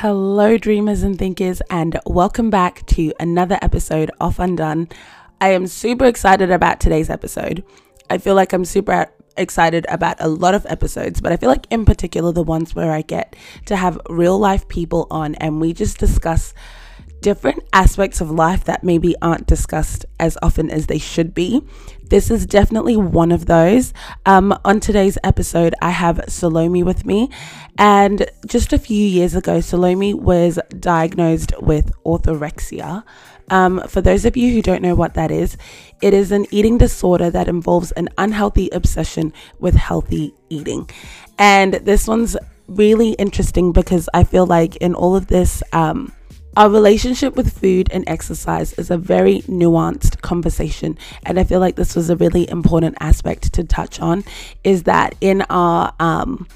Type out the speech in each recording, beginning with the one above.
Hello, dreamers and thinkers, and welcome back to another episode of Undone. I am super excited about today's episode. I feel like I'm super excited about a lot of episodes, but I feel like, in particular, the ones where I get to have real life people on and we just discuss different aspects of life that maybe aren't discussed as often as they should be. This is definitely one of those. Um, on today's episode, I have Salome with me. And just a few years ago, Salome was diagnosed with orthorexia. Um, for those of you who don't know what that is, it is an eating disorder that involves an unhealthy obsession with healthy eating. And this one's really interesting because I feel like in all of this, um, our relationship with food and exercise is a very nuanced conversation. And I feel like this was a really important aspect to touch on is that in our um,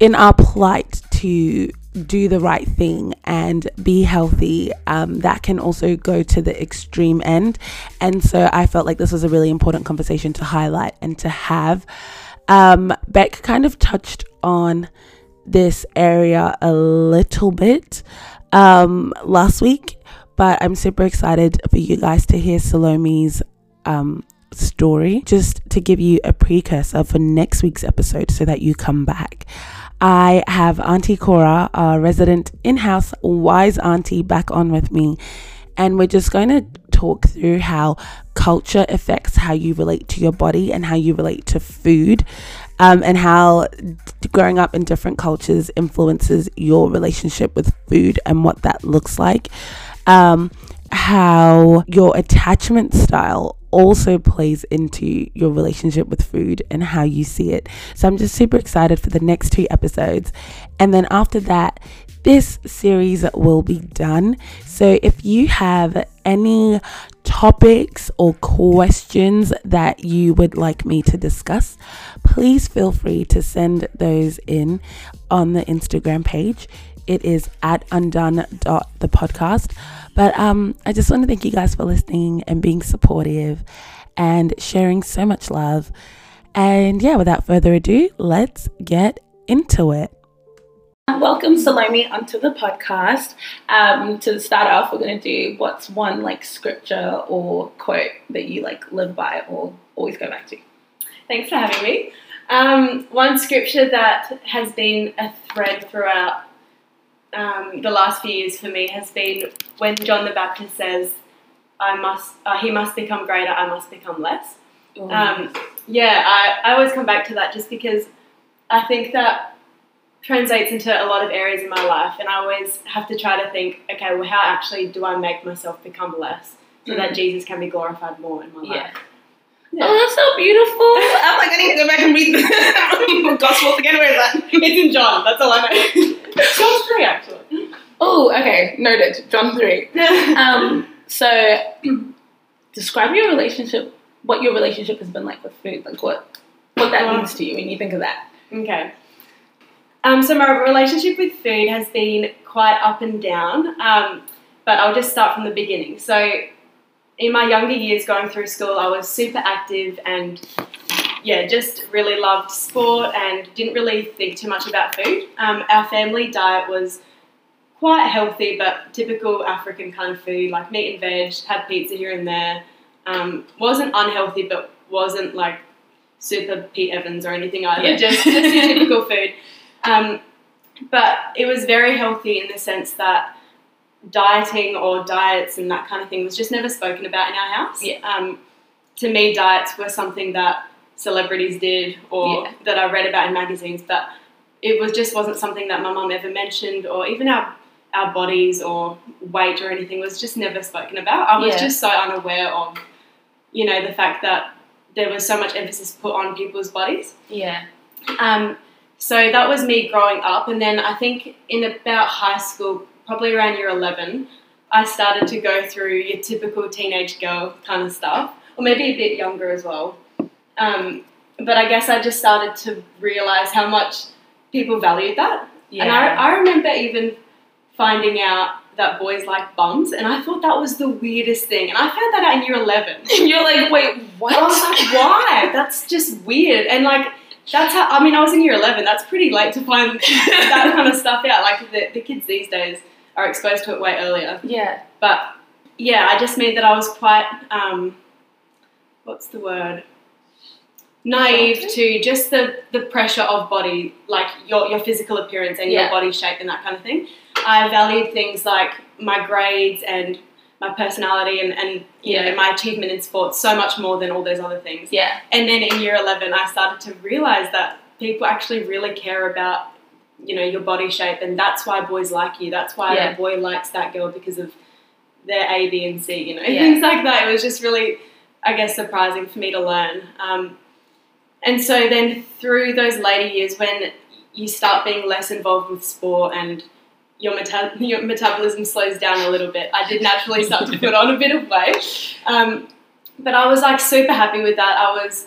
in our plight to do the right thing and be healthy, um, that can also go to the extreme end. And so I felt like this was a really important conversation to highlight and to have. Um, Beck kind of touched on this area a little bit um, last week, but I'm super excited for you guys to hear Salome's um, story just to give you a precursor for next week's episode so that you come back. I have Auntie Cora, our resident in house wise auntie, back on with me, and we're just going to talk through how culture affects how you relate to your body and how you relate to food um, and how growing up in different cultures influences your relationship with food and what that looks like. Um, how your attachment style also plays into your relationship with food and how you see it. So I'm just super excited for the next two episodes. And then after that, this series will be done. So if you have any topics or questions that you would like me to discuss, please feel free to send those in on the Instagram page. It is at undone.the podcast. But um, I just want to thank you guys for listening and being supportive and sharing so much love. And yeah, without further ado, let's get into it. Welcome, Salome, onto the podcast. Um, to start off, we're going to do what's one like scripture or quote that you like live by or always go back to. Thanks for having me. Um, one scripture that has been a thread throughout um, the last few years for me has been when John the Baptist says, "I must, uh, he must become greater, I must become less." Um, yeah, I, I always come back to that just because I think that translates into a lot of areas in my life, and I always have to try to think, okay, well, how actually do I make myself become less so that Jesus can be glorified more in my Yeah. life? Oh, that's so beautiful. I'm like, I need to go back and read the Gospels again. Where is that? It's in John. That's all I know. John three actually. Oh, okay. Noted. John 3. Um, so, describe your relationship, what your relationship has been like with food. Like, what, what that Um, means to you when you think of that. Okay. Um, so my relationship with food has been quite up and down, um, but I'll just start from the beginning. So in my younger years, going through school, I was super active and yeah, just really loved sport and didn't really think too much about food. Um, our family diet was quite healthy, but typical African kind of food, like meat and veg, had pizza here and there. Um, wasn't unhealthy, but wasn't like super Pete Evans or anything either. Yeah. Just, just typical food. Um, but it was very healthy in the sense that dieting or diets and that kind of thing was just never spoken about in our house. Yeah. Um, to me, diets were something that celebrities did or Yeah. that I read about in magazines, but it was just wasn't something that my mum ever mentioned or even our our bodies or weight or anything was just never spoken about. I was Yeah. just so unaware of, you know, the fact that there was so much emphasis put on people's bodies. Yeah. Um, so that was me growing up, and then I think in about high school, probably around year eleven, I started to go through your typical teenage girl kind of stuff, or maybe a bit younger as well. Um, but I guess I just started to realize how much people valued that, Yeah. and I, I remember even finding out that boys like bums, and I thought that was the weirdest thing, and I found that out in year eleven. You're like, wait, what? I was like, why? That's just weird. And like, That's how. I mean, I was in year eleven. That's pretty late to find that kind of stuff out. Like the, the kids these days are exposed to it way earlier. Yeah. But yeah, I just mean that I was quite. Um, what's the word? Naive to just the, the pressure of body, like your, your physical appearance and Yeah. your body shape and that kind of thing. I valued things like my grades and my personality and, and you Yeah. know my achievement in sports so much more than all those other things. Yeah. And then in year 11, I started to realize that people actually really care about, you know, your body shape, and that's why boys like you. That's why Yeah. a boy likes that girl because of their A, B, and C. You know, Yeah. things like that. It was just really, I guess, surprising for me to learn. Um, and so then through those later years, when you start being less involved with sport and your, meta- your metabolism slows down a little bit, I did naturally start to put on a bit of weight. Um, but I was like super happy with that. I was,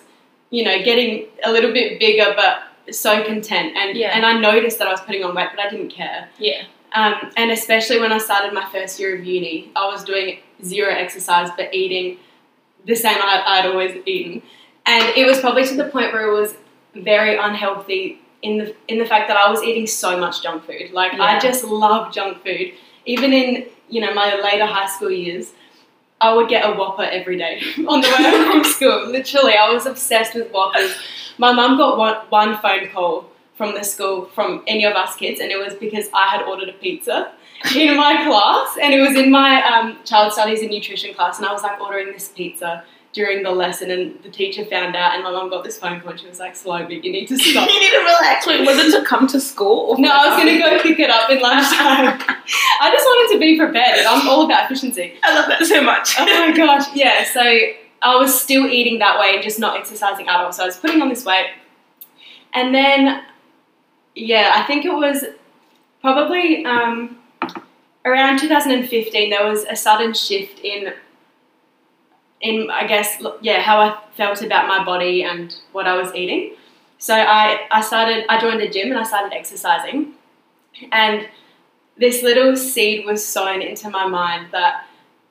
you know, getting a little bit bigger, but so content. And Yeah. and I noticed that I was putting on weight, but I didn't care. Yeah. Um, and especially when I started my first year of uni, I was doing zero exercise but eating the same I, I'd always eaten. And it was probably to the point where it was very unhealthy in the in the fact that I was eating so much junk food. Like Yeah. I just love junk food. Even in you know my later high school years, I would get a Whopper every day on the way home from school. Literally, I was obsessed with Whoppers. My mum got one, one phone call from the school from any of us kids, and it was because I had ordered a pizza in my class, and it was in my um, child studies and nutrition class, and I was like ordering this pizza during the lesson, and the teacher found out, and my mum got this phone call, and she was like, "Slomi, you need to stop." you need to relax. Wait, was it to come to school? Or No, I was gonna go pick it up in lunchtime. I just wanted to be prepared. I'm all about efficiency. I love that so much. Oh my gosh, yeah. So I was still eating that way and just not exercising at all. So I was putting on this weight. And then, yeah, I think it was probably um, around 2015, there was a sudden shift in, in I guess, yeah, how I felt about my body and what I was eating. So I, I started, I joined a gym and I started exercising. And this little seed was sown into my mind that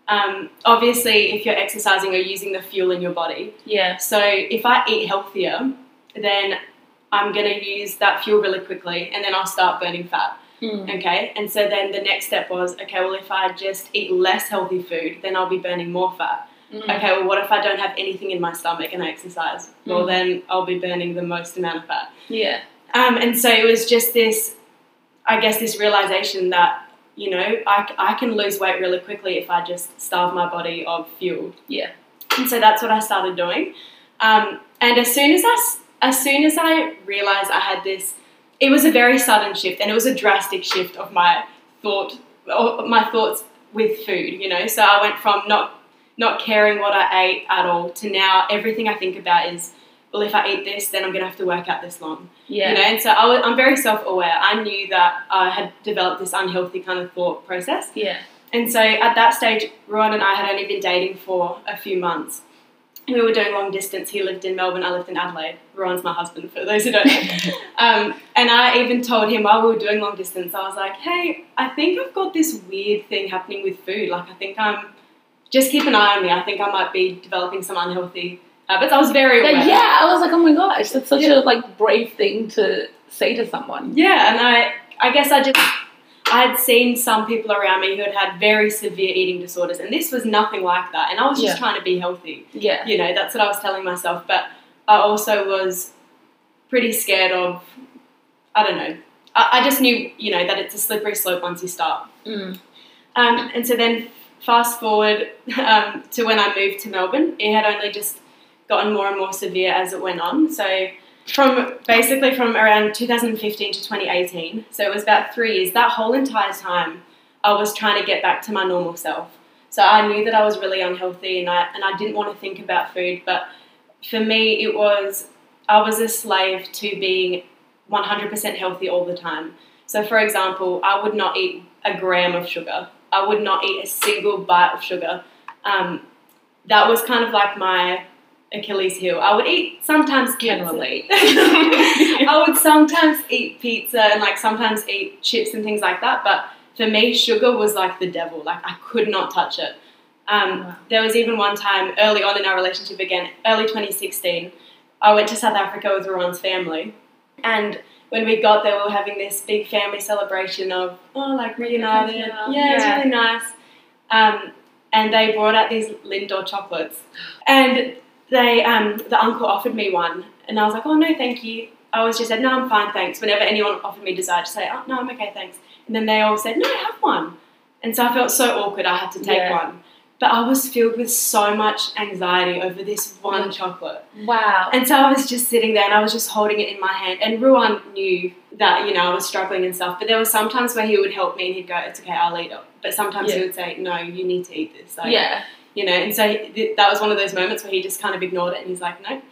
um, obviously, if you're exercising, you're using the fuel in your body. Yeah. So if I eat healthier, then I'm going to use that fuel really quickly and then I'll start burning fat. Mm. Okay. And so then the next step was okay, well, if I just eat less healthy food, then I'll be burning more fat. Mm. Okay, well, what if I don't have anything in my stomach and I exercise? Well, Mm. then I'll be burning the most amount of fat. Yeah. Um, and so it was just this, I guess, this realization that, you know, I, I can lose weight really quickly if I just starve my body of fuel. Yeah. And so that's what I started doing. Um, and as soon as I, as soon as I realized I had this, it was a very sudden shift and it was a drastic shift of my thought, or my thoughts with food, you know. So I went from not not caring what I ate at all to now everything I think about is, well, if I eat this, then I'm gonna have to work out this long. Yeah. You know, and so I was, I'm very self-aware. I knew that I had developed this unhealthy kind of thought process, Yeah. and so at that stage, Ruan and I had only been dating for a few months. We were doing long distance. He lived in Melbourne. I lived in Adelaide. Ruan's my husband, for those who don't know. um, and I even told him while we were doing long distance, I was like, "Hey, I think I've got this weird thing happening with food. Like, I think I'm just keep an eye on me. I think I might be developing some unhealthy habits." I was very aware. Yeah, I was like, oh my gosh, that's such Yeah. a like brave thing to say to someone. Yeah, and I, I guess I just, I had seen some people around me who had had very severe eating disorders, and this was nothing like that. And I was just Yeah. trying to be healthy. Yeah. You know, that's what I was telling myself. But I also was pretty scared of, I don't know. I, I just knew, you know, that it's a slippery slope once you start. Mm. Um, and so then fast forward um, to when I moved to Melbourne, it had only just gotten more and more severe as it went on. So from basically from around 2015 to 2018, so it was about three years. That whole entire time, I was trying to get back to my normal self. So I knew that I was really unhealthy, and I and I didn't want to think about food. But for me, it was I was a slave to being 100% healthy all the time. So, for example, I would not eat a gram of sugar. I would not eat a single bite of sugar. Um, that was kind of like my Achilles heel. I would eat sometimes Can relate. I would sometimes eat pizza and like sometimes eat chips and things like that. But for me, sugar was like the devil. Like I could not touch it. Um, Wow. There was even one time early on in our relationship again, early 2016, I went to South Africa with Ruan's family, and when we got there, we were having this big family celebration of oh, like reunited. Yeah. Yeah, it's really nice. Um, and they brought out these Lindor chocolates, and they um, the uncle offered me one, and I was like, oh no, thank you. I always just said no, I'm fine, thanks. Whenever anyone offered me dessert, I just say oh no, I'm okay, thanks. And then they all said no, have one, and so I felt so awkward. I had to take Yeah. one, but I was filled with so much anxiety over this one chocolate. Wow. And so I was just sitting there and I was just holding it in my hand. And Ruan knew that, you know, I was struggling and stuff. But there were some times where he would help me and he'd go, It's okay, I'll eat it. But sometimes he would say, No, you need to eat this. Like, yeah. You know, and so th- that was one of those moments where he just kind of ignored it and he's like, No.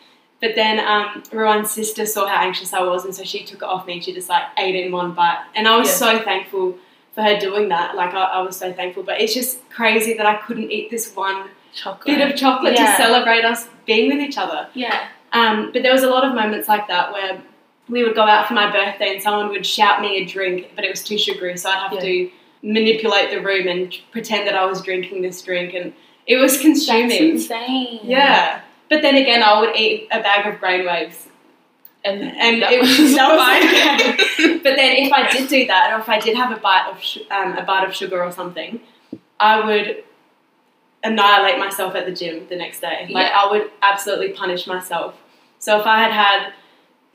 But then um, Ruan's sister saw how anxious I was and so she took it off me and she just like ate it in one bite. And I was Yeah. so thankful for her doing that. Like, I, I was so thankful. But it's just crazy that I couldn't eat this one Chocolate. bit of chocolate Yeah. to celebrate us being with each other. Yeah. Um, but there was a lot of moments like that where we would go out for my birthday and someone would shout me a drink, but it was too sugary, so I'd have Yeah. to manipulate the room and pretend that I was drinking this drink, and it was That's consuming. insane. Yeah. But then again, I would eat a bag of brainwaves, And, and that it was, was that was okay. But then if I did do that, or if I did have a bite of sh- um, a bite of sugar or something, I would annihilate myself at the gym the next day. Like Yeah. I would absolutely punish myself. So if I had had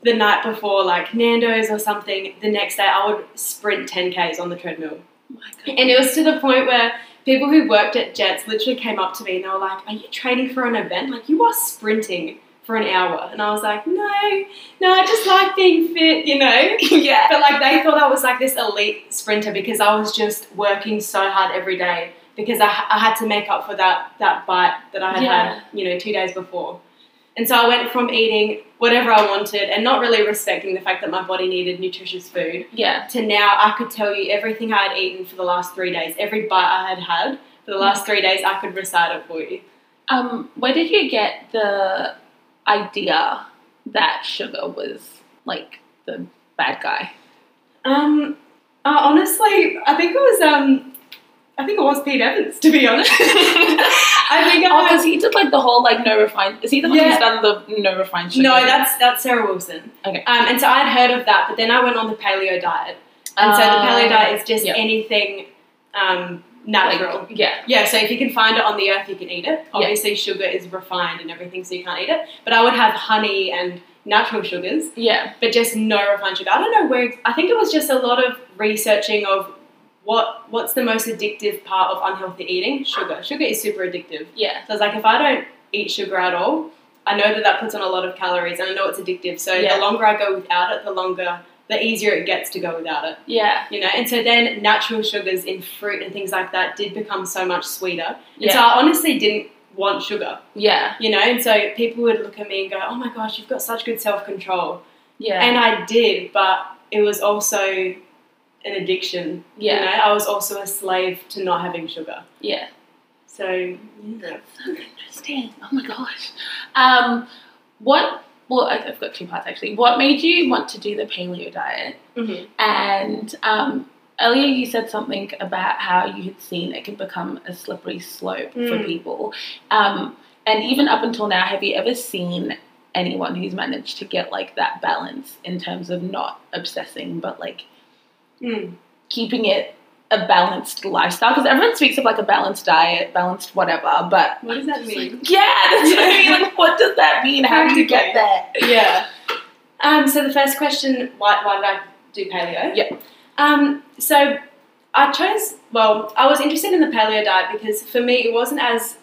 the night before like Nando's or something, the next day I would sprint 10k's on the treadmill. Oh. And it was to the point where people who worked at Jetts literally came up to me and they were like, Are you training for an event? Like, you are sprinting for an hour. And I was like, No, no, I just like being fit, you know? yeah. But like, they thought I was like this elite sprinter because I was just working so hard every day because I, I had to make up for that, that bite that I had Yeah. had, you know, two days before. And so I went from eating whatever I wanted and not really respecting the fact that my body needed nutritious food Yeah. to now I could tell you everything I had eaten for the last three days, every bite I had had for the last three days, I could recite it for you. Um, where did you get the idea that sugar was like the bad guy? Um, uh, honestly, I think it was um, I think it was Pete Evans to be honest. I think Oh, because he did like the whole like no refined. Is he the one Yeah. who's done the no refined sugar? no, that's that's Sarah Wilson. Okay. Um, and so I'd heard of that, but then I went on the paleo diet, and so the Uh, paleo diet is just yeah. anything um, like, natural. yeah. Yeah, so if you can find it on the earth, you can eat it. Obviously, sugar is refined and everything, so you can't eat it. But I would have honey and natural sugars, Yeah. but just no refined sugar. I don't know where. I think it was just a lot of researching of what what's the most addictive part of unhealthy eating. Sugar. Sugar is super addictive. Yeah. So I was like, if I don't eat sugar at all, I know that that puts on a lot of calories, and I know it's addictive. So Yeah. the longer I go without it, the longer, the easier it gets to go without it Yeah. you know and so then natural sugars in fruit and things like that did become so much sweeter and so i honestly didn't want sugar Yeah. you know and so people would look at me and go oh my gosh you've got such good self-control Yeah. and i did but it was also an addiction you yeah. know i was also a slave to not having sugar Yeah. so yeah. So interesting. Oh my gosh. Um, what? Well, I've got two parts actually. What made you want to do the paleo diet? Mhm. And um, earlier you said something about how you had seen it can become a slippery slope for Mm. people. Um, and even up until now, have you ever seen anyone who's managed to get like that balance in terms of not obsessing, but like Mm. keeping it a balanced lifestyle? Because everyone speaks of like a balanced diet, balanced whatever, but what does that mean like, yeah, that's what I mean. Like, what does that mean? How do you get there? yeah. Um, so the first question, why, why did I do paleo? Yeah. Um, so I chose, well, I was interested in the paleo diet because for me it wasn't as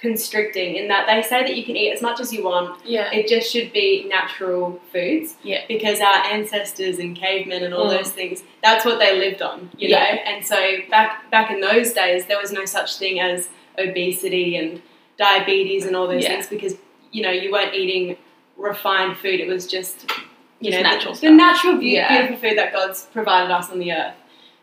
constricting in that they say that you can eat as much as you want. Yeah. It just should be natural foods. Yeah. Because our ancestors and cavemen and all Mm. those things, that's what they lived on, you Yeah. know? And so back back in those days there was no such thing as obesity and diabetes and all those Yeah. things because, you know, you weren't eating refined food. It was just you Just know, natural the, the natural, beau- Yeah. beautiful food that God's provided us on the earth.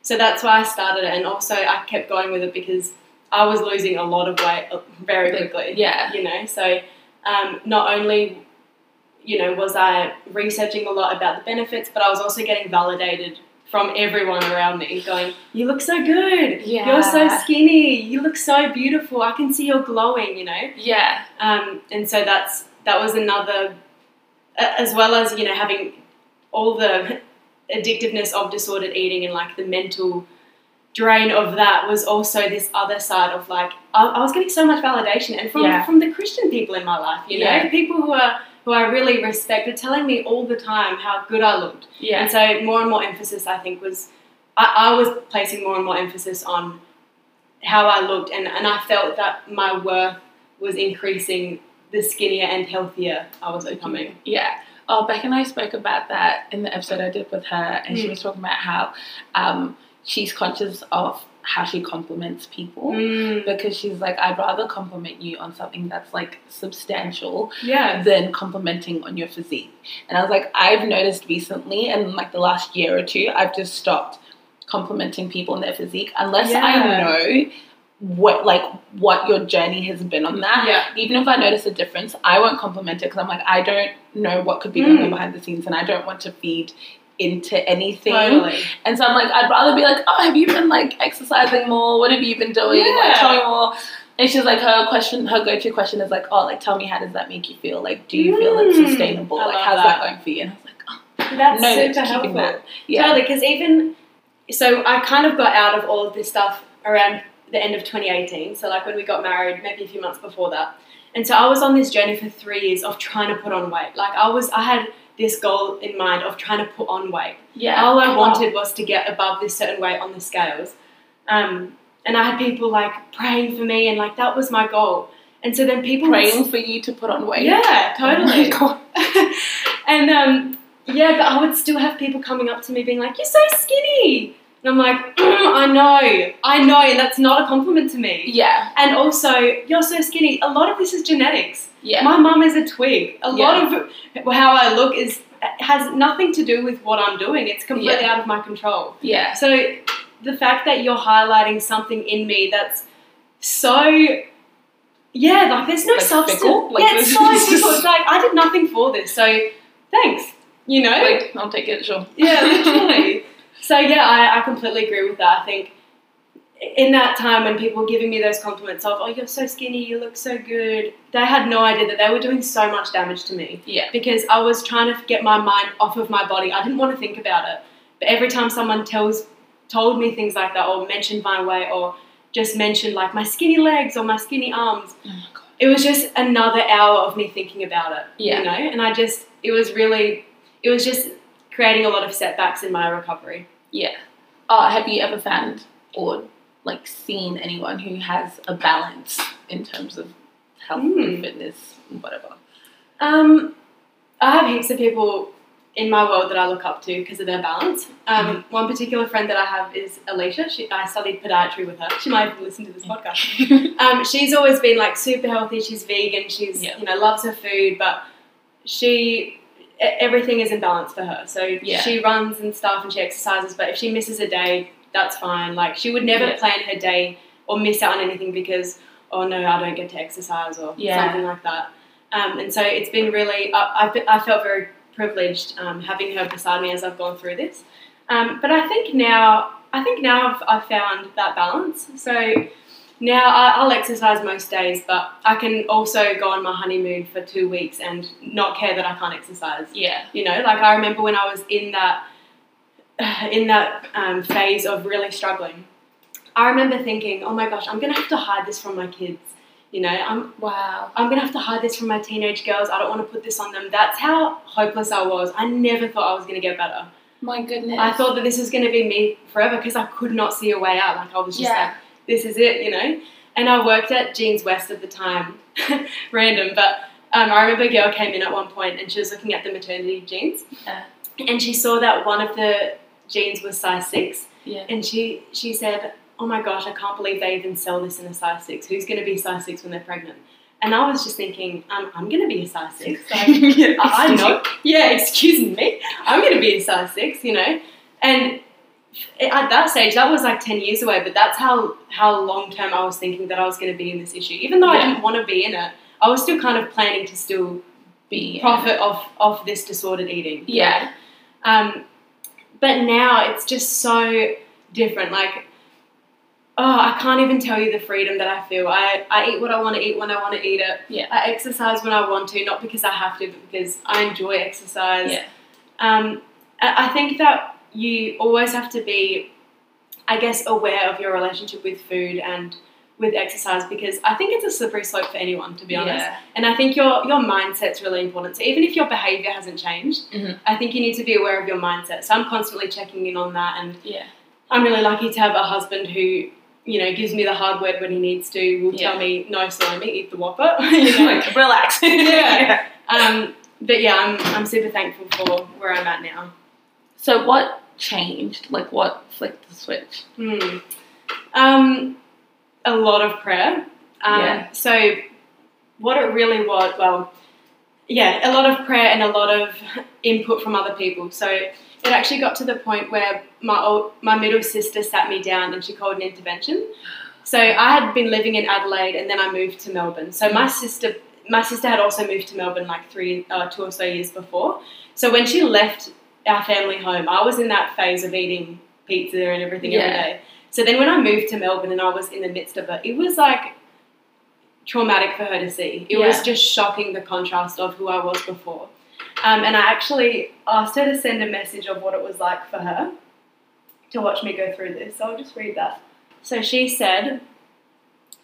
So that's why I started it, and also I kept going with it because I was losing a lot of weight uh, very quickly. yeah. You know, so um, not only, you know, was I researching a lot about the benefits, but I was also getting validated from everyone around me, going, "You look so good. You're so skinny. You look so beautiful. I can see you're glowing." You know. Yeah. Um, and so that's that was another as well as you know having all the addictiveness of disordered eating and like the mental drain of that was also this other side of like I, I was getting so much validation and from Yeah. from the Christian people in my life, you know, Yeah. people who are who I really respect were telling me all the time how good I looked. Yeah. And so more and more emphasis I think was I, I was placing more and more emphasis on how I looked and, and I felt that my worth was increasing the skinnier and healthier I was becoming. Yeah. Oh, Beck and I spoke about that in the episode I did with her, and she Mm. was talking about how um, she's conscious of how she compliments people. Mm, Because she's like, I'd rather compliment you on something that's like substantial yeah. than complimenting on your physique. And I was like, I've noticed recently, and like the last year or two, I've just stopped complimenting people on their physique unless I know what like what your journey has been on that. Yeah. Even if I notice a difference, I won't compliment it because I'm like, I don't know what could be going on Mm. behind the scenes, and I don't want to feed into anything. Totally. And so I'm like, I'd rather be like, oh, have you been like exercising more? What have you been doing? Yeah. Like, tell me more. And she's like, her question, her go-to question is like, oh, like, tell me, how does that make you feel? Like, do you feel it's Mm. sustainable? I Like, how's that. that. going for you? And I was like, oh, That's no, super helpful. that. Yeah. Totally, because even so, I kind of got out of all of this stuff around the end of 2018. So, like when we got married, maybe a few months before that. And so, I was on this journey for three years of trying to put on weight. Like I was, I had this goal in mind of trying to put on weight. Yeah. All I wanted was to get above this certain weight on the scales. Um, and I had people like praying for me, and like that was my goal. And so then people would Praying for you to put on weight. yeah, Oh totally. God. and um, yeah, but I would still have people coming up to me being like, "You're so skinny," and I'm like, "Mm, "I know, I know," and that's not a compliment to me. Yeah. And also, you're so skinny. A lot of this is genetics. Yeah. My mum is a twig. A lot of how I look is has nothing to do with what I'm doing. It's completely Yeah. out of my control. yeah. So the fact that you're highlighting something in me that's so yeah, like there's no Like substance. fickle? Like yeah, it's so fickle. It's like I did nothing for this, so thanks. You know? Like, I'll take it, sure. yeah, literally. so yeah, I, I completely agree with that. I think in that time when people were giving me those compliments of, oh, you're so skinny, you look so good, they had no idea that they were doing so much damage to me Yeah. because I was trying to get my mind off of my body. I didn't want to think about it. But every time someone tells told me things like that or mentioned my weight or just mentioned like my skinny legs or my skinny arms, Oh my God. it was just another hour of me thinking about it. Yeah. You know? And I just it was really it was just creating a lot of setbacks in my recovery. Yeah. Oh, have you ever found or like seen anyone who has a balance in terms of health Mm. and fitness and whatever? Um, I have heaps of people in my world that I look up to because of their balance. Um, One particular friend that I have is Alicia. She, I studied podiatry with her. She might even listen to this podcast. Um, she's always been like super healthy. She's vegan. She's Yeah. you know loves her food, but she everything is in balance for her. So Yeah. she runs and stuff and she exercises. But if she misses a day, that's fine. Like she would never Yeah. plan her day or miss out on anything because oh no, I don't get to exercise or Yeah. something like that. Um, and so it's been really I, I've I felt very privileged um, having her beside me as I've gone through this. Um, but I think now I think now I've, I've found that balance. So now I'll exercise most days, but I can also go on my honeymoon for two weeks and not care that I can't exercise. Yeah. You know, like I remember when I was in that in that um, phase of really struggling. I remember thinking, "Oh my gosh, I'm gonna have to hide this from my kids." You know, I'm Wow. I'm gonna have to hide this from my teenage girls. I don't want to put this on them. That's how hopeless I was. I never thought I was gonna get better. My goodness. I thought that this was gonna be me forever because I could not see a way out. Like I was just Yeah. like, this is it, you know. And I worked at Jeanswest at the time, random, but um, I remember a girl came in at one point and she was looking at the maternity jeans, Yeah. and she saw that one of the jeans was size six, Yeah. and she she said, "Oh my gosh, I can't believe they even sell this in a size six. Who's going to be size six when they're pregnant?" And I was just thinking, um, I'm going to be a size six. Like, I, I know. Yeah, excuse me. I'm going to be a size six, you know. And at that stage, that was like ten years away. But that's how how long term I was thinking that I was going to be in this issue. Even though I didn't want to be in it, I was still kind of planning to still Be profit off off this disordered eating. Yeah. Um, but now it's just so different. Like oh, I can't even tell you the freedom that I feel. I, I eat what I want to eat when I want to eat it. Yeah. I exercise when I want to, not because I have to, but because I enjoy exercise. Yeah. Um, I I think that you always have to be, I guess, aware of your relationship with food and with exercise because I think it's a slippery slope for anyone, to be honest. Yeah. And I think your your mindset's really important. So even if your behavior hasn't changed, Mhm. I think you need to be aware of your mindset. So I'm constantly checking in on that, and Yeah. I'm really lucky to have a husband who. You know, gives me the hard word when he needs to. Will Yeah. tell me, "No, Slomi, eat the Whopper." you know? relax. Yeah. um, but yeah, I'm I'm super thankful for where I'm at now. So what changed? Like what flicked the switch? Hmm. Um, a lot of prayer. Um, Yeah. So, what it really was, well, yeah, a lot of prayer and a lot of input from other people. So it actually got to the point where my old, my middle sister sat me down and she called an intervention. So I had been living in Adelaide and then I moved to Melbourne. So my sister, my sister had also moved to Melbourne like three, uh, two or so years before. So when she left our family home, I was in that phase of eating pizza and everything every Yeah. day. So then when I moved to Melbourne and I was in the midst of it, it was like traumatic for her to see. It was just shocking the contrast of who I was before. Um, and I actually asked her to send a message of what it was like for her to watch me go through this. So I'll just read that. So she said,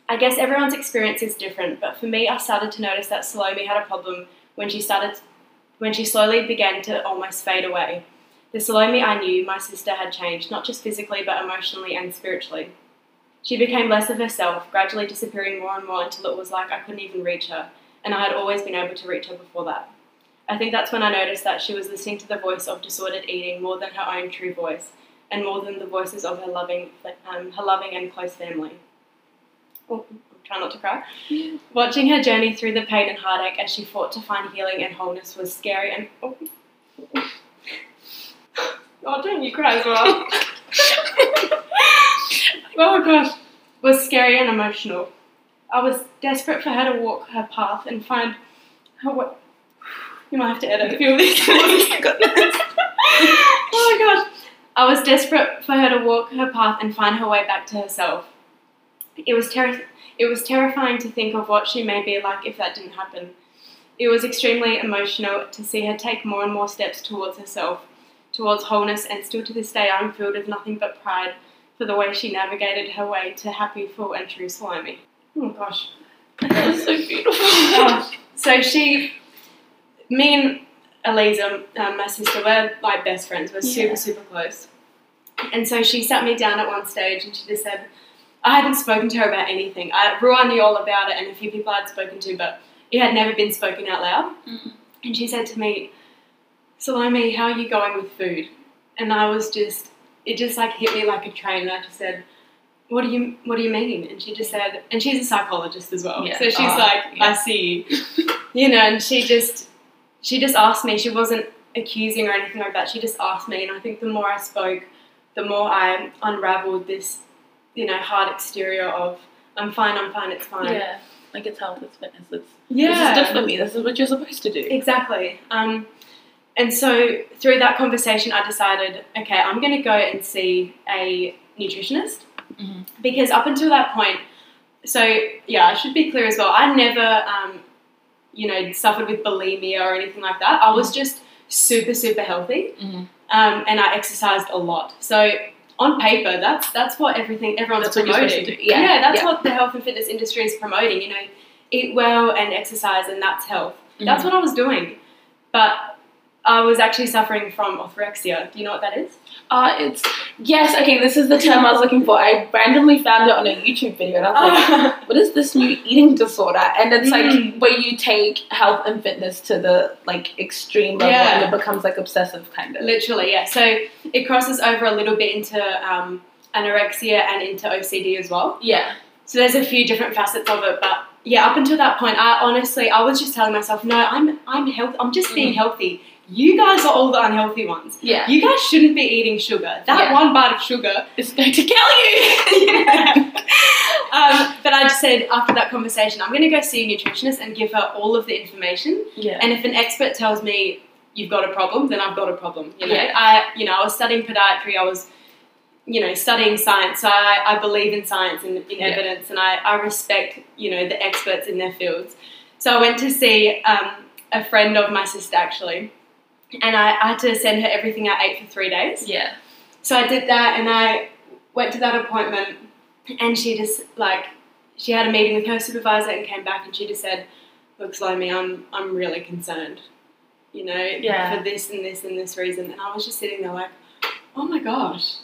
I guess everyone's experience is different, but for me, I started to notice that Salome had a problem when she started, when she slowly began to almost fade away. The Salome I knew, my sister, had changed, not just physically, but emotionally and spiritually. She became less of herself, gradually disappearing more and more until it was like I couldn't even reach her, and I had always been able to reach her before that. I think that's when I noticed that she was listening to the voice of disordered eating more than her own true voice, and more than the voices of her loving, um, her loving and close family. Oh, try not to cry. Watching her journey through the pain and heartache as she fought to find healing and wholeness was scary and. Oh, oh don't you cry as well. oh gosh. Was scary and emotional. I was desperate for her to walk her path and find her way. You might have to edit a few of these. Oh, oh my gosh. I was desperate for her to walk her path and find her way back to herself. It was terri- it was terrifying to think of what she may be like if that didn't happen. It was extremely emotional to see her take more and more steps towards herself, towards wholeness, and still to this day I'm filled with nothing but pride for the way she navigated her way to happy, full, and true Slomi. Oh gosh. That was so beautiful. Oh, so she, me and Eliza, um, my sister, we're like best friends. We're super, Yeah. super close. And so she sat me down at one stage and she just said, I hadn't spoken to her about anything. I, Ruan knew all about it and a few people I'd spoken to, but it had never been spoken out loud. Mm. And she said to me, Salome, how are you going with food? And I was just, it just like hit me like a train. And I just said, what do you What do you mean? And she just said, and she's a psychologist as well. Yeah. So she's Oh, like, yeah. I see, you. know. And she just, she just asked me. She wasn't accusing or anything like that. She just asked me, and I think the more I spoke, the more I unraveled this, you know, hard exterior of I'm fine, I'm fine, it's fine. Yeah. Like it's health, it's fitness, it's Yeah. this is for me, this is what you're supposed to do. Exactly. Um, and so through that conversation, I decided, okay, I'm going to go and see a nutritionist Mhm. because up until that point, so yeah, I should be clear as well. I never, um, you know, suffered with bulimia or anything like that. I was just super, super healthy, Mhm. um, and I exercised a lot. So on paper, that's that's what everything everyone's That's promoting. do. Yeah, that's yeah. what the health and fitness industry is promoting. You know, eat well and exercise, and that's health. Mm-hmm. That's what I was doing. But I was actually suffering from orthorexia. Do you know what that is? Uh, it's yes. Okay, this is the term I was looking for. I randomly found it on a YouTube video, and I was like, "What is this new eating disorder?" And it's like Mm. where you take health and fitness to the like extreme level, Yeah. and it becomes like obsessive kind of. Literally, yeah. So it crosses over a little bit into um, anorexia and into OCD as well. Yeah, So there's a few different facets of it, but yeah, up until that point, I honestly, I was just telling myself, no, I'm, I'm healthy. I'm just being Mm. healthy. You guys are all the unhealthy ones. yeah. You guys shouldn't be eating sugar. That Yeah. one bite of sugar is going to kill you. yeah. um, but I just said after that conversation, I'm going to go see a nutritionist and give her all of the information. yeah. And if an expert tells me you've got a problem, then I've got a problem. You know, Yeah. I you know I was studying podiatry. I was you know, studying science. So I, I believe in science and in evidence, and I, I respect, you know, the experts in their fields. So I went to see um, a friend of my sister actually, and I, I had to send her everything I ate for three days. Yeah. So I did that, and I went to that appointment, and she just like she had a meeting with her supervisor and came back, and she just said, "Look, Slomi, I'm I'm really concerned, you know, Yeah. for this and this and this reason." And I was just sitting there like, "Oh my gosh."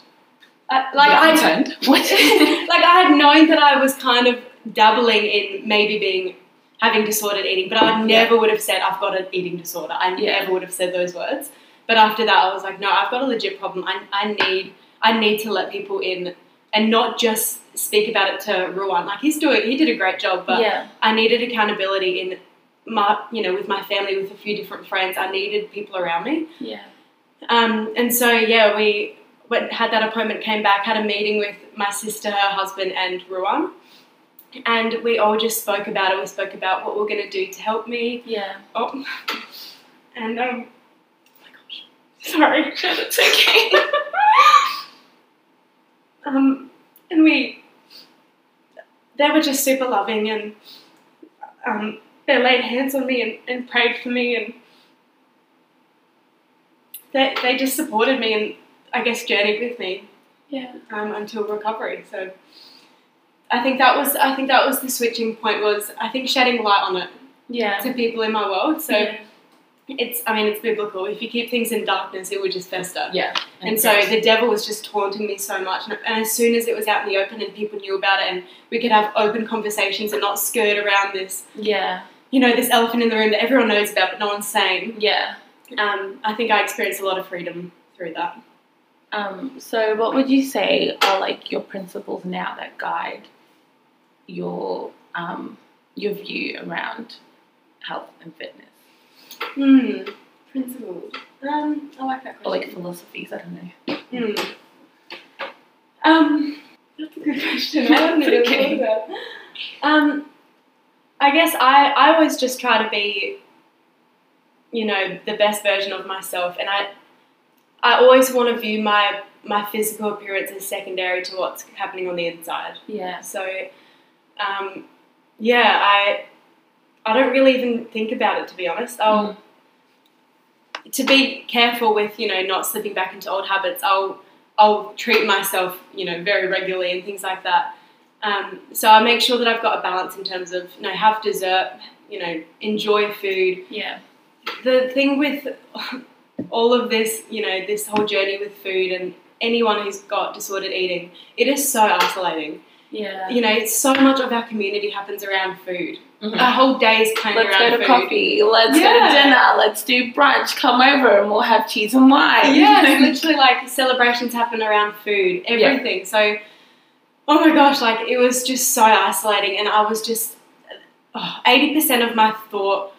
Uh, I, like Yeah, I. What? like I had known that I was kind of dabbling in maybe being having disordered eating, but I never would have said I've got an eating disorder. I Yeah. never would have said those words. But after that, I was like, no, I've got a legit problem. I, I need I need to let people in and not just speak about it to Ruan. Like he's doing, he did a great job, but yeah. I needed accountability in my, you know, with my family, with a few different friends. I needed people around me. Yeah. Um, and so yeah, we went had that appointment, came back, had a meeting with my sister, her husband, and Ruan, and we all just spoke about it. We spoke about what we we're going to do to help me. Yeah. Oh, and um, oh my gosh, sorry, It's okay. um, and we they were just super loving and um, they laid hands on me and, and prayed for me and they, they just supported me and I guess journeyed with me Yeah. um, until recovery. So I think that was I think that was the switching point was I think shedding light on it Yeah. to people in my world. So yeah. it's I mean it's biblical. If you keep things in darkness, it would just fester. Yeah. And so the devil was just taunting me so much. And, and as soon as it was out in the open and people knew about it and we could have open conversations and not skirt around this, yeah. you know, this elephant in the room that everyone knows about but no one's saying, Yeah. um, I think I experienced a lot of freedom through that. Um, so what would you say are like your principles now that guide your um, your view around health and fitness? Hmm. Principles. Um, I like that Or like philosophies, I don't know. Hmm. Um, that's a good question. I haven't really Okay. thought about. Um, I guess I, I always just try to be, you know, the best version of myself, and I I always want to view my my physical appearance as secondary to what's happening on the inside. Yeah. So, um, yeah, I I don't really even think about it to be honest. I'll to be careful with you know not slipping back into old habits. I'll I'll treat myself you know very regularly and things like that. Um, so I make sure that I've got a balance in terms of you know have dessert, you know enjoy food. Yeah. The thing with all of this, you know, this whole journey with food and anyone who's got disordered eating, it is so isolating. Yeah. You know, so much of our community happens around food. Mhm. Our whole day is planned Let's around go to food. coffee. Let's go to dinner. Let's do brunch. Come over and we'll have cheese and wine. Yeah, it's literally like celebrations happen around food, everything. So, oh my gosh, like it was just so isolating, and I was just eighty percent of my thought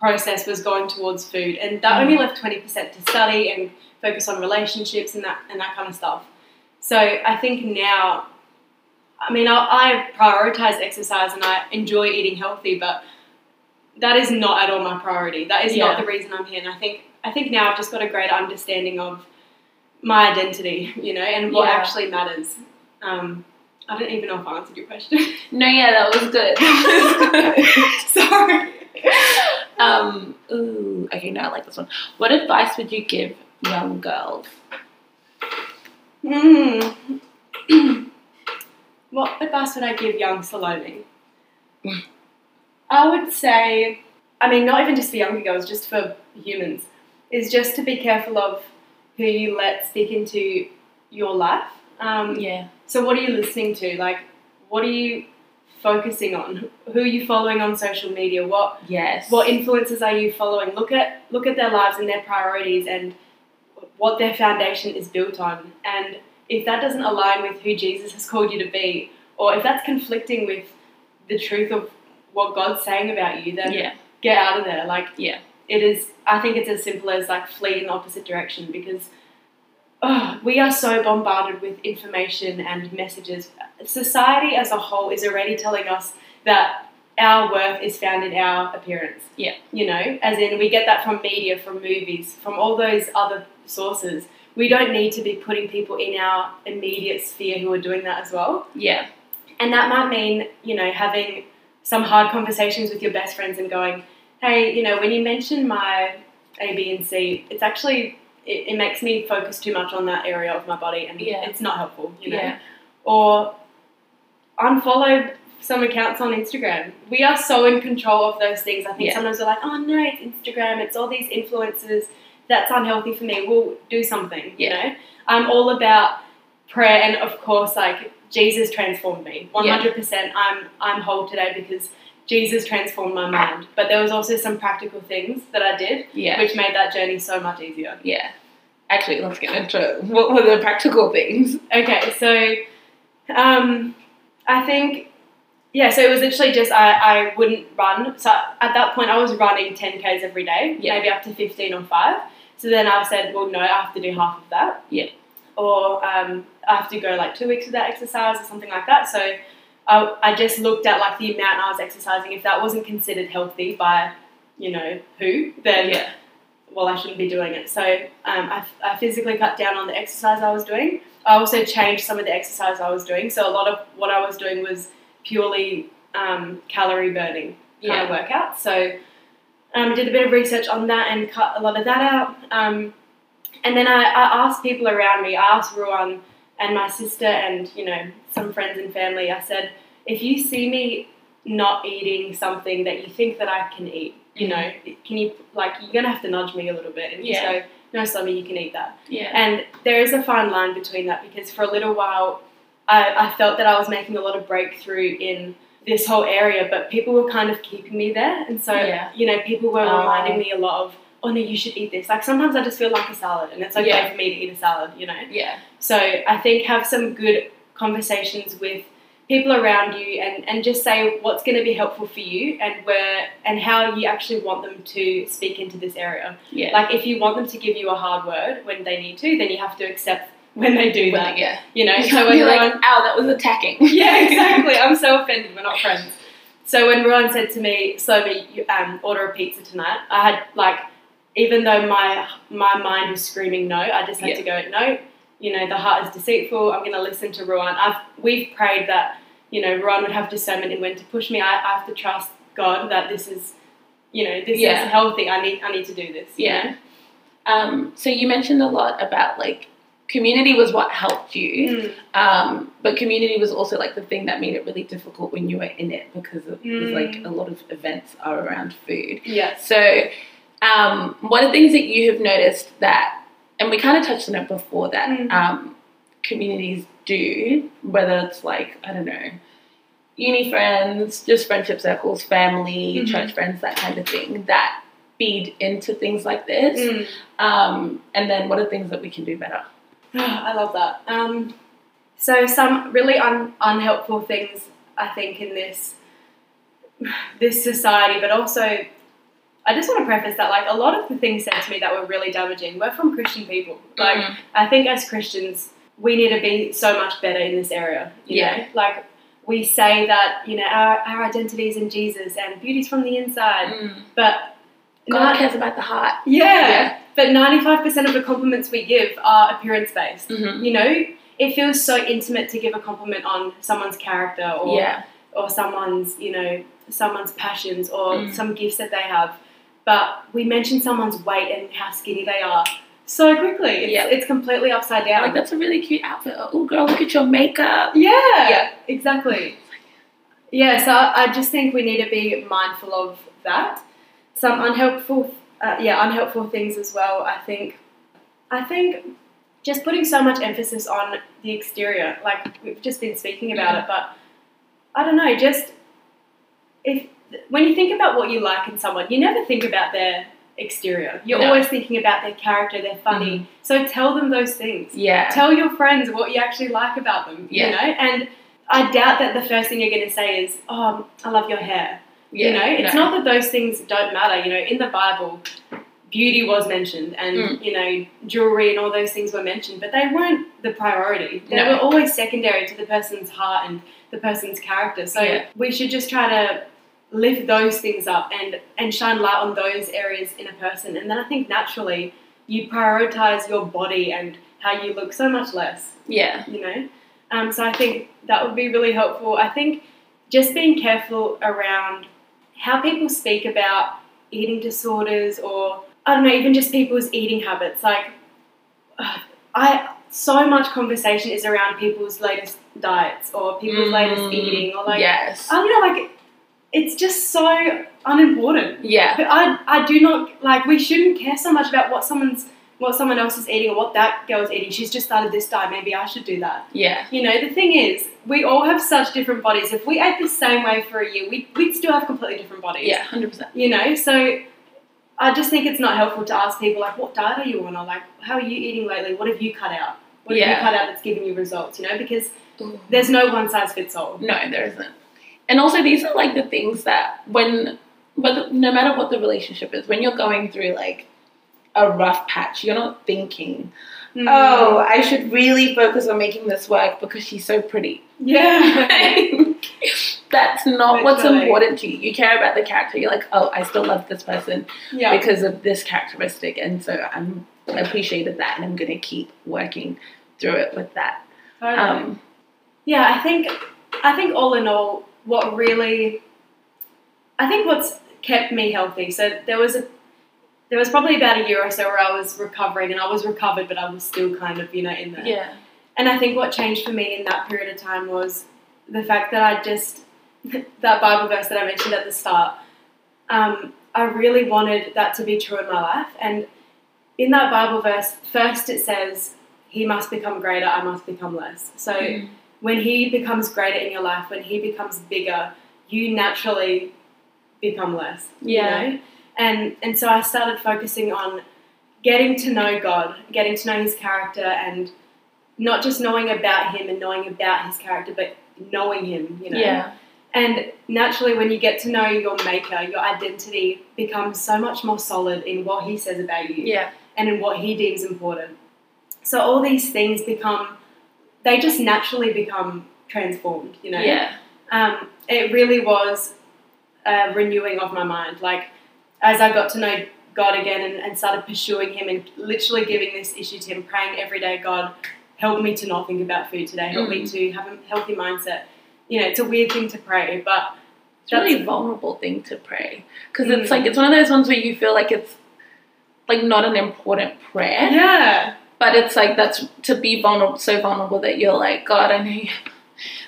process was going towards food, and that only left twenty percent to study and focus on relationships and that and that kind of stuff. So I think now, I mean, I, I prioritize exercise and I enjoy eating healthy, but that is not at all my priority. That is Yeah. not the reason I'm here. And I think I think now I've just got a greater understanding of my identity, you know, and what Yeah. actually matters. Um, I don't even know if I answered your question. No, yeah, that was good. That was good. Sorry. Um, ooh, okay, now I like this one. What advice would you give young girls? Mm. what advice would I give young Salome? I would say, I mean, not even just for younger girls, just for humans, is just to be careful of who you let speak into your life. Um, Yeah. So, what are you listening to? Like, what are you focusing on? Who are you following on social media? What Yes. what influences are you following? Look at look at their lives and their priorities and what their foundation is built on. And if that doesn't align with who Jesus has called you to be, or if that's conflicting with the truth of what God's saying about you, then Yeah. get out of there. Like Yeah. it is. I think it's as simple as like flee in the opposite direction because. Oh, we are so bombarded with information and messages. Society as a whole is already telling us that our worth is found in our appearance. Yeah. You know, as in we get that from media, from movies, from all those other sources. We don't need to be putting people in our immediate sphere who are doing that as well. Yeah. And that might mean, you know, having some hard conversations with your best friends and going, hey, you know, when you mention my A, B, and C, it's actually, it, it makes me focus too much on that area of my body and Yeah. it's not helpful, you know. Yeah. Or unfollow some accounts on Instagram. We are so in control of those things. I think Yeah. sometimes we're like, oh no, it's Instagram, it's all these influencers. That's unhealthy for me. We'll do something, you know? I'm all about prayer and of course like Jesus transformed me. One hundred percent I'm I'm whole today because Jesus transformed my mind. But there was also some practical things that I did Yeah. which made that journey so much easier. yeah. Actually, let's get into it. What were the practical things? Okay, so um, I think yeah, so it was literally just I, I wouldn't run. So at that point, I was running ten k's every day, Yeah. maybe up to fifteen or five. So then I said, well, no, I have to do half of that. Yeah. Or um, I have to go like two weeks without exercise or something like that. So I, I just looked at like the amount I was exercising. If that wasn't considered healthy by you know who, then Yeah. well, I shouldn't be doing it. So um, I, I physically cut down on the exercise I was doing. I also changed some of the exercise I was doing. So a lot of what I was doing was purely um, calorie burning kind of workout. So um, did a bit of research on that and cut a lot of that out. Um, and then I, I asked people around me. I asked Ruan and my sister and you know some friends and family. I said, if you see me not eating something that you think that I can eat, you know, can you like you're gonna have to nudge me a little bit and just Yeah. go, no, Slomi, you can eat that. Yeah. And there is a fine line between that because for a little while, I, I felt that I was making a lot of breakthrough in this whole area, but people were kind of keeping me there. And so, Yeah. you know, people were Oh. reminding me a lot of, oh no, you should eat this. Like sometimes I just feel like a salad and it's okay Yeah. for me to eat a salad, you know? Yeah. So I think have some good conversations with people around you and, and just say what's going to be helpful for you and where and how you actually want them to speak into this area. Yeah. Like if you want them to give you a hard word when they need to, then you have to accept when they do When that. they- yeah. You know, so when be like, ow, that was attacking. yeah, exactly. I'm so offended. We're not friends. So when Ruan said to me, "Slomi, you, um, order a pizza tonight," I had like, even though my my mind was screaming no, I just had Yeah. to go no. You know, the heart is deceitful. I'm going to listen to Ruan. I've we've prayed that you know Ruan would have discernment in when to push me. I, I have to trust God that this is, you know, this Yeah. is healthy. I need I need to do this. you Yeah. know? Um, so you mentioned a lot about like community was what helped you, Mm. um, but community was also like the thing that made it really difficult when you were in it because it was like Mm. a lot of events are around food. Yes. So, um, what are things that you have noticed that, and we kind of touched on it before that Mm. um, communities do, whether it's like I don't know, uni friends, just friendship circles, family, Mhm. church friends, that kind of thing, that feed into things like this. Mm. Um, and then what are things that we can do better? I love that. Um, so some really un- unhelpful things I think in this this society, but also I just want to preface that like a lot of the things said to me that were really damaging were from Christian people. Like Mm. I think as Christians we need to be so much better in this area. You Yeah. know? Like we say that you know our, our identity is in Jesus and beauty's from the inside, but God not- cares about the heart. yeah, Yeah. but ninety five percent of the compliments we give are appearance based Mm-hmm. you know, it feels so intimate to give a compliment on someone's character or Yeah. or someone's, you know, someone's passions or Mm. some gifts that they have. But we mention someone's weight and how skinny they are so quickly. It's, Yeah. it's completely upside down. Like that's a really cute outfit. Oh, girl, look at your makeup. yeah, Yeah. exactly. Yeah, so I just think we need to be mindful of that. Some unhelpful, uh, yeah, unhelpful things as well. I think, I think, just putting so much emphasis on the exterior, like we've just been speaking about Yeah. it, but I don't know, just if when you think about what you like in someone, you never think about their exterior. You're No. always thinking about their character, they're funny. So tell them those things Yeah. tell your friends what you actually like about them Yeah. you know and i doubt that the first thing you're going to say is oh i love your hair yeah. you know it's no. not that those things don't matter you know in the bible beauty was mentioned and Mm. you know jewelry and all those things were mentioned but they weren't the priority they No. were always secondary to the person's heart and the person's character so Yeah. we should just try to lift those things up and and shine light on those areas in a person and then i think naturally you prioritize your body and how you look so much less Yeah. you know. Um, so I think that would be really helpful. I think just being careful around how people speak about eating disorders or I don't know, even just people's eating habits. Like, I so much conversation is around people's latest diets or people's latest Mm, eating or like yes. I don't know, like it's just so unimportant. yeah. But I, I do not like. We shouldn't care so much about what someone's, what someone else is eating or what that girl's eating. She's just started this diet. Maybe I should do that. Yeah. You know, the thing is, we all have such different bodies. If we ate the same way for a year, we we'd still have completely different bodies. Yeah. Hundred percent. You know, so I just think it's not helpful to ask people like, what diet are you on, or like, how are you eating lately? What have you cut out? What have you cut out that's giving you results? You know, because there's no one size fits all. No, there isn't. And also, these are like the things that when, whether no matter what the relationship is, when you're going through like a rough patch, you're not thinking, Mm. "Oh, I should really focus on making this work because she's so pretty." yeah. That's not what's important to you. You care about the character. You're like, "Oh, I still love this person yeah. because of this characteristic," and so I'm I appreciated that, and I'm gonna keep working through it with that. Totally. Um, Yeah, I think I think all in all, what really I think what's kept me healthy. So there was a there was probably about a year or so where I was recovering and I was recovered but I was still kind of, you know, in there. yeah, And I think what changed for me in that period of time was the fact that I just that Bible verse that I mentioned at the start, um, I really wanted that to be true in my life. And in that Bible verse, first it says, He must become greater, I must become less. So Mm. when he becomes greater in your life, when he becomes bigger, you naturally become less. you Yeah. know? And and so I started focusing on getting to know God, getting to know his character and not just knowing about him and knowing about his character, but knowing him, you know. yeah, And naturally when you get to know your maker, your identity becomes so much more solid in what he says about you yeah, and in what he deems important. So all these things become, they just naturally become transformed, you know? yeah, Um, it really was a renewing of my mind. Like, as I got to know God again and, and started pursuing Him and literally giving this issue to Him, praying every day, God, help me to not think about food today, help me to have a healthy mindset. You know, it's a weird thing to pray, but It's a really That's- vulnerable thing to pray because it's Mm. like it's one of those ones where you feel like it's like not an important prayer, yeah, but it's like that's to be vulnerable, so vulnerable that you're like, God, I know you.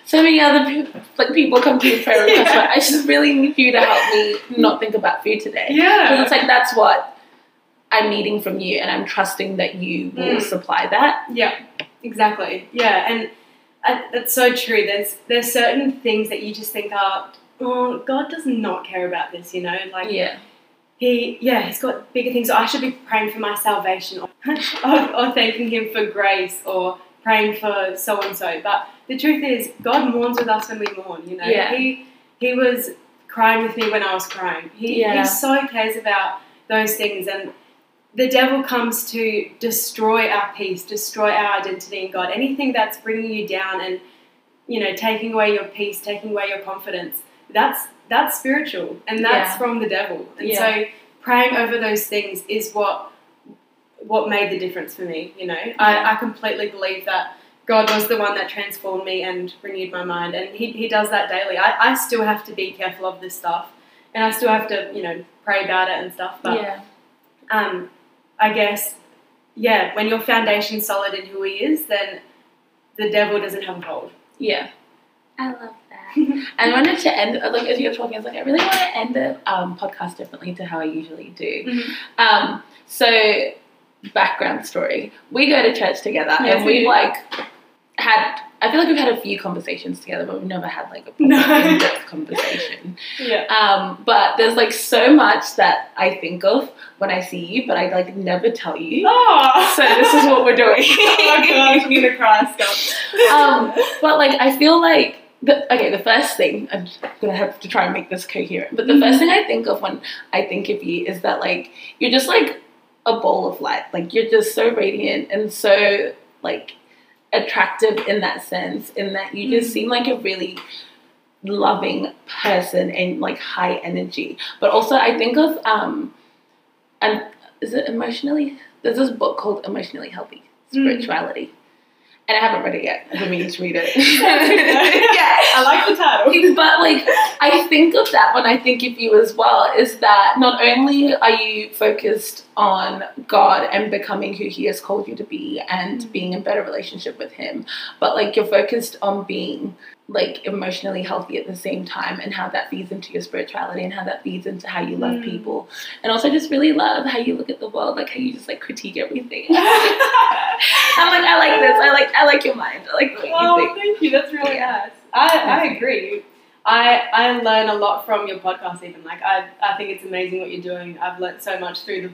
So many other people, like people come to you prayer requests, Yeah. but I just really need you to help me not think about food today. Yeah, Because it's like that's what I'm needing from you, and I'm trusting that you will Mm. supply that. Yeah, exactly. Yeah, and uh, that's so true. There's there's certain things that you just think are, oh, God does not care about this. You know, like Yeah, he, yeah, he's got bigger things. I should be praying for my salvation, or, or, or thanking him for grace, or praying for so and so. But the truth is, God mourns with us when we mourn. You know, Yeah. he he was crying with me when I was crying. He Yeah. he so cares about those things and. The devil comes to destroy our peace, destroy our identity in God. Anything that's bringing you down and, you know, taking away your peace, taking away your confidence, that's that's spiritual and that's Yeah. from the devil. And so praying over those things is what what made the difference for me, you know. I, I completely believe that God was the one that transformed me and renewed my mind and he, he does that daily. I, I still have to be careful of this stuff and I still have to, you know, pray about it and stuff. But yeah, um, I guess, yeah, when your foundation's solid in who he is, then the devil doesn't have a hold. yeah. I love that. I wanted to end, like, as you're talking, I was like, I really want to end the um, podcast differently to how I usually do. Mhm. Um, so, background story. We go to church together Yes, and we we've, do. like, had, I feel like we've had a few conversations together, but we've never had, like, a No. in-depth conversation. Yeah. Um, but there's, like, so much that I think of when I see you, but I, like, never tell you. Oh, So, this is what we're doing. oh my gosh, I'm gonna cry still. um, but like I feel like the, okay, the first thing I'm gonna have to try and make this coherent. But the Mhm. first thing I think of when I think of you is that like you're just like a ball of light. Like you're just so radiant and so like attractive in that sense. In that you just Mhm. seem like a really loving person and like high energy. But also I think of um, and is it emotionally? There's this book called Emotionally Healthy. spirituality. And I haven't read it yet. Been meaning to read it. yeah, I like the title. but like I think of that when I think of you as well is that not only are you focused on God and becoming who he has called you to be and being in better relationship with him, but like you're focused on being like emotionally healthy at the same time and how that feeds into your spirituality and how that feeds into how you love Mm. people and also just really love how you look at the world like how you just like critique everything i'm like i like this i like i like your mind i like the way you oh, think thank you. That's really nice. I, I agree. I, I learn a lot from your podcast even. Like I, I think it's amazing what you're doing. I've learned so much through the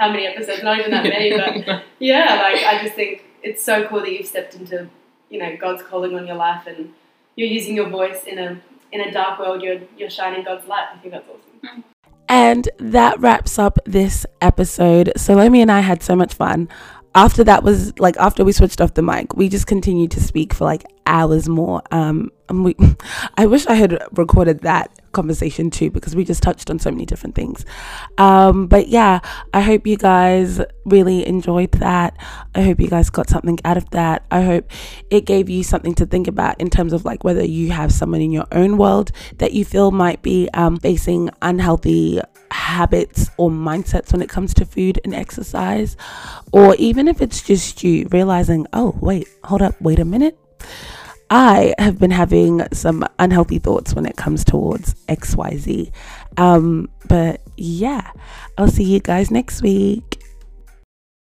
how many episodes, not even that many, but yeah, like I just think it's so cool that you've stepped into, you know, God's calling on your life and you're using your voice in a in a dark world, you're you're shining God's light. I think that's awesome. And that wraps up this episode. So Salome and I had so much fun. After that was like after we switched off the mic, we just continued to speak for like hours more. Um, and we, I wish I had recorded that conversation too because we just touched on so many different things. Um, but yeah, I hope you guys really enjoyed that. I hope you guys got something out of that. I hope it gave you something to think about in terms of like whether you have someone in your own world that you feel might be um, facing unhealthy habits or mindsets when it comes to food and exercise, or even if it's just you realizing, oh, wait, hold up, wait a minute. I have been having some unhealthy thoughts when it comes towards XYZ. Um, but yeah, I'll see you guys next week.